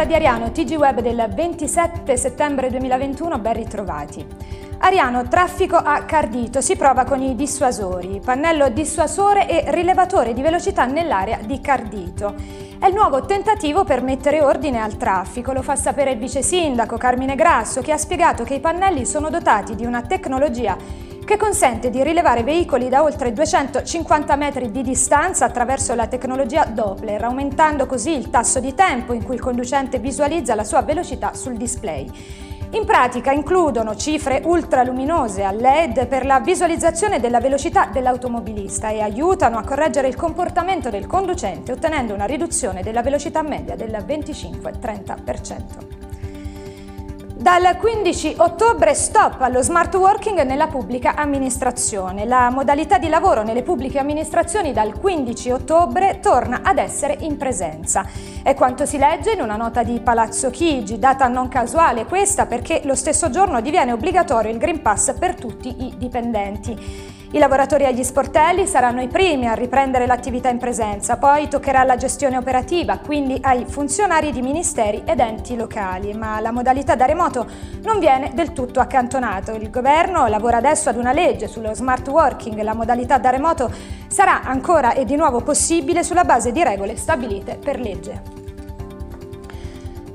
Città di Ariano, TG Web del 27 settembre 2021, ben ritrovati. Ariano, traffico a Cardito, si prova con i dissuasori, pannello dissuasore e rilevatore di velocità nell'area di Cardito. È il nuovo tentativo per mettere ordine al traffico, lo fa sapere il vice sindaco Carmine Grasso che ha spiegato che i pannelli sono dotati di una tecnologia che consente di rilevare veicoli da oltre 250 metri di distanza attraverso la tecnologia Doppler, aumentando così il tasso di tempo in cui il conducente visualizza la sua velocità sul display. In pratica includono cifre ultraluminose a LED per la visualizzazione della velocità dell'automobilista e aiutano a correggere il comportamento del conducente ottenendo una riduzione della velocità media del 25-30%. Dal 15 ottobre stop allo smart working nella pubblica amministrazione. La modalità di lavoro nelle pubbliche amministrazioni dal 15 ottobre torna ad essere in presenza. È quanto si legge in una nota di Palazzo Chigi, data non casuale questa perché lo stesso giorno diviene obbligatorio il Green Pass per tutti i dipendenti. I lavoratori agli sportelli saranno i primi a riprendere l'attività in presenza, poi toccherà la gestione operativa, quindi ai funzionari di ministeri ed enti locali, ma la modalità da remoto non viene del tutto accantonato. Il governo lavora adesso ad una legge sullo smart working, la modalità da remoto sarà ancora e di nuovo possibile sulla base di regole stabilite per legge.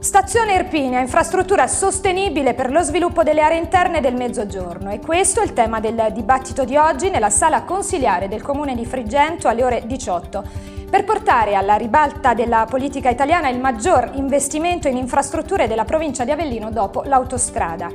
Stazione Irpinia, infrastruttura sostenibile per lo sviluppo delle aree interne del Mezzogiorno. E questo è il tema del dibattito di oggi nella sala consiliare del Comune di Frigento alle ore 18 per portare alla ribalta della politica italiana il maggior investimento in infrastrutture della provincia di Avellino dopo l'autostrada.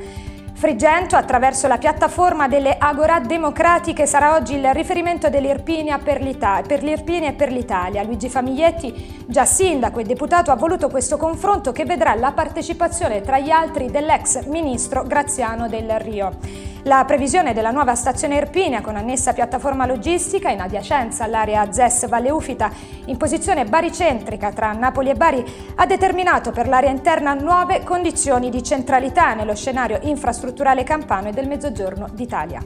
Frigento, attraverso la piattaforma delle Agora Democratiche, sarà oggi il riferimento dell'Irpinia per l'Irpinia e per l'Italia. Luigi Famiglietti, già sindaco e deputato, ha voluto questo confronto che vedrà la partecipazione tra gli altri dell'ex ministro Graziano del Rio. La previsione della nuova stazione Irpinia con annessa piattaforma logistica in adiacenza all'area ZES Valle Ufita in posizione baricentrica tra Napoli e Bari ha determinato per l'area interna nuove condizioni di centralità nello scenario infrastrutturale campano e del Mezzogiorno d'Italia.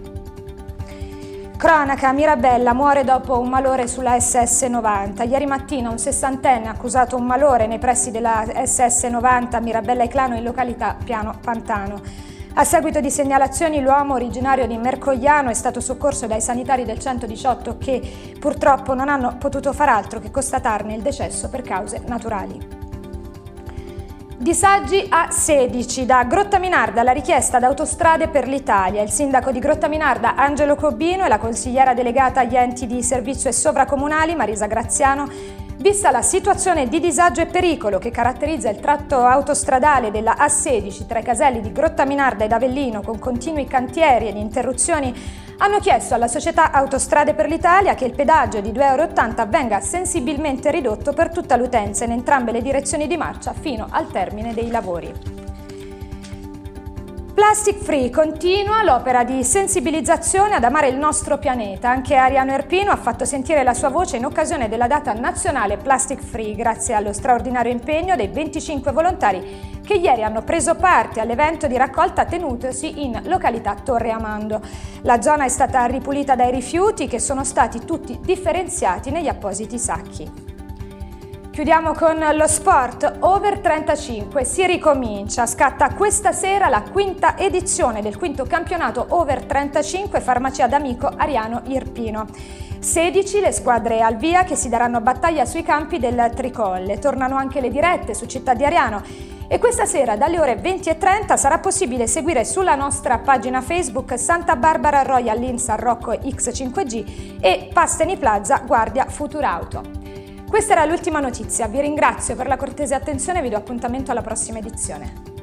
Cronaca, Mirabella muore dopo un malore sulla SS90. Ieri mattina un sessantenne ha accusato un malore nei pressi della SS90 Mirabella e Clano in località Piano Pantano. A seguito di segnalazioni l'uomo originario di Mercogliano è stato soccorso dai sanitari del 118 che purtroppo non hanno potuto far altro che constatarne il decesso per cause naturali. Disagi a 16 da Grottaminarda la richiesta d'autostrade per l'Italia. Il sindaco di Grottaminarda Angelo Cobino e la consigliera delegata agli enti di servizio e sovracomunali Marisa Graziano Vista la situazione di disagio e pericolo che caratterizza il tratto autostradale della A16 tra i caselli di Grottaminarda ed Avellino con continui cantieri ed interruzioni, hanno chiesto alla società Autostrade per l'Italia che il pedaggio di 2,80 euro venga sensibilmente ridotto per tutta l'utenza in entrambe le direzioni di marcia fino al termine dei lavori. Plastic Free continua l'opera di sensibilizzazione ad amare il nostro pianeta. Anche Ariano Erpino ha fatto sentire la sua voce in occasione della data nazionale Plastic Free, grazie allo straordinario impegno dei 25 volontari che ieri hanno preso parte all'evento di raccolta tenutosi in località Torre Amando. La zona è stata ripulita dai rifiuti che sono stati tutti differenziati negli appositi sacchi. Chiudiamo con lo sport. Over 35 si ricomincia. Scatta questa sera la quinta edizione del quinto campionato Over 35 Farmacia d'Amico Ariano Irpino. 16 le squadre al via che si daranno battaglia sui campi del Tricolle. Tornano anche le dirette su Città di Ariano e questa sera dalle ore 20.30 sarà possibile seguire sulla nostra pagina Facebook Santa Barbara Royal Linsa Rocco X5G e Pasteni Plaza Guardia Futurauto. Questa era l'ultima notizia, vi ringrazio per la cortese attenzione e vi do appuntamento alla prossima edizione.